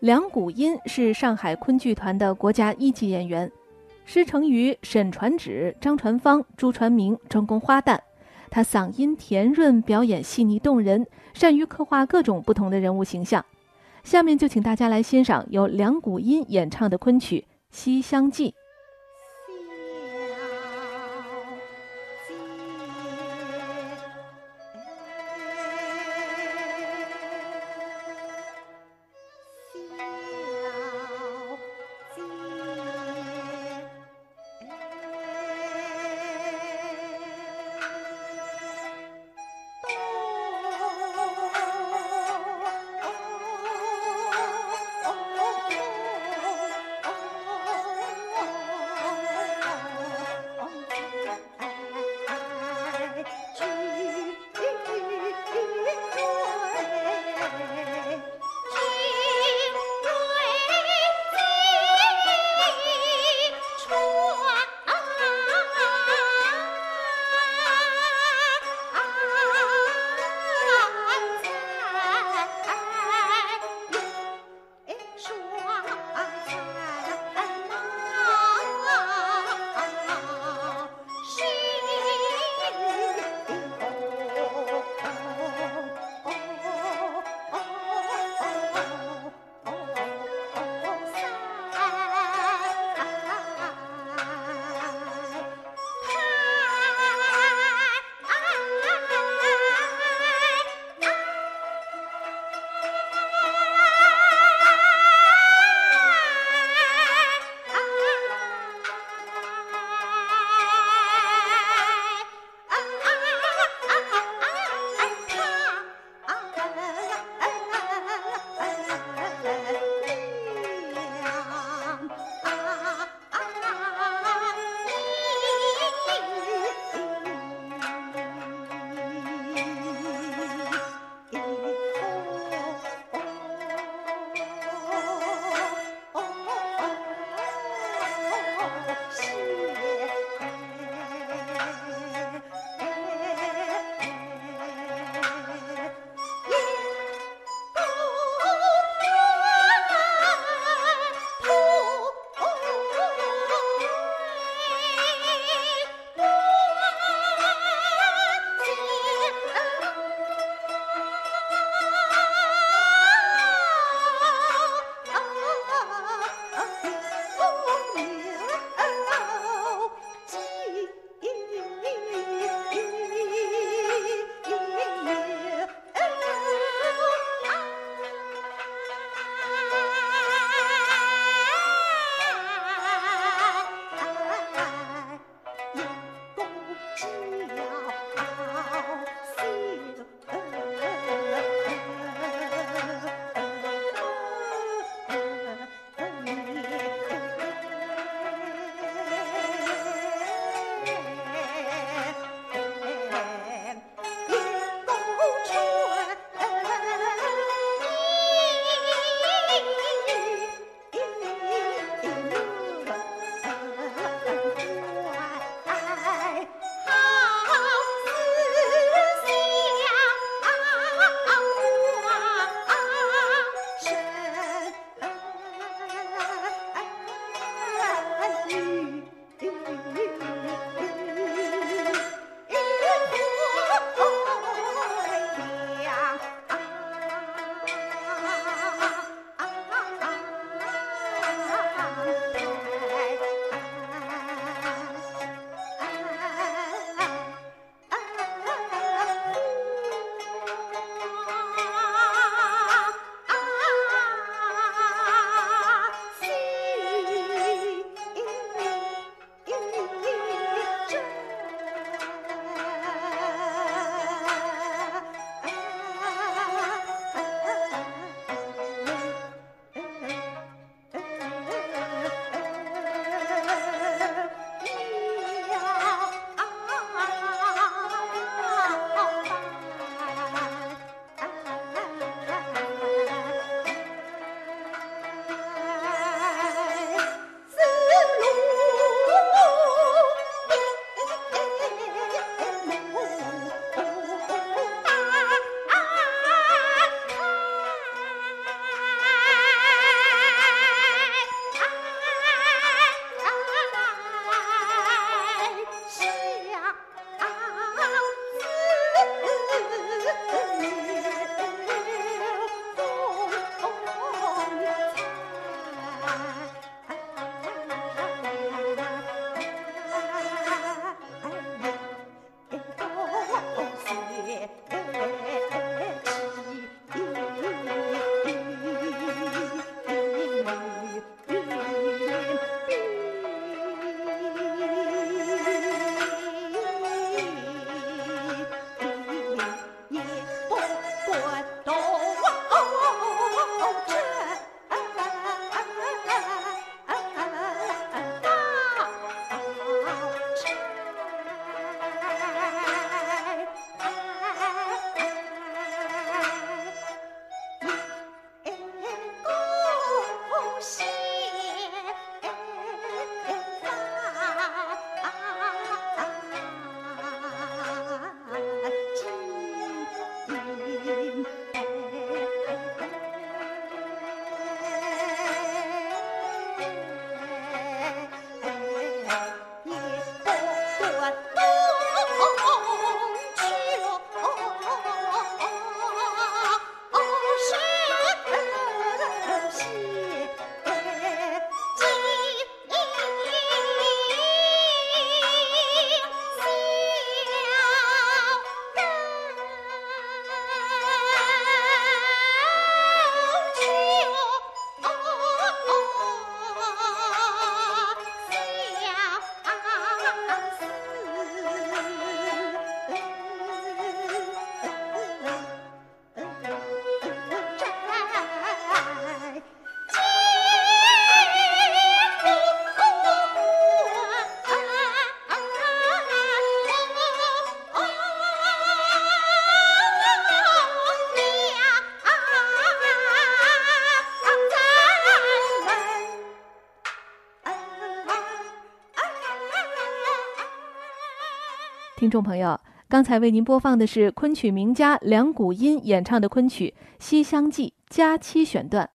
梁谷音是上海昆剧团的国家一级演员，师承于沈传芷、张传芳、朱传明，专攻花旦。他嗓音甜润，表演细腻动人，善于刻画各种不同的人物形象。下面就请大家来欣赏由梁谷音演唱的昆曲《西厢记》。听众朋友，刚才为您播放的是昆曲名家梁谷音演唱的昆曲《西厢记·佳期》选段。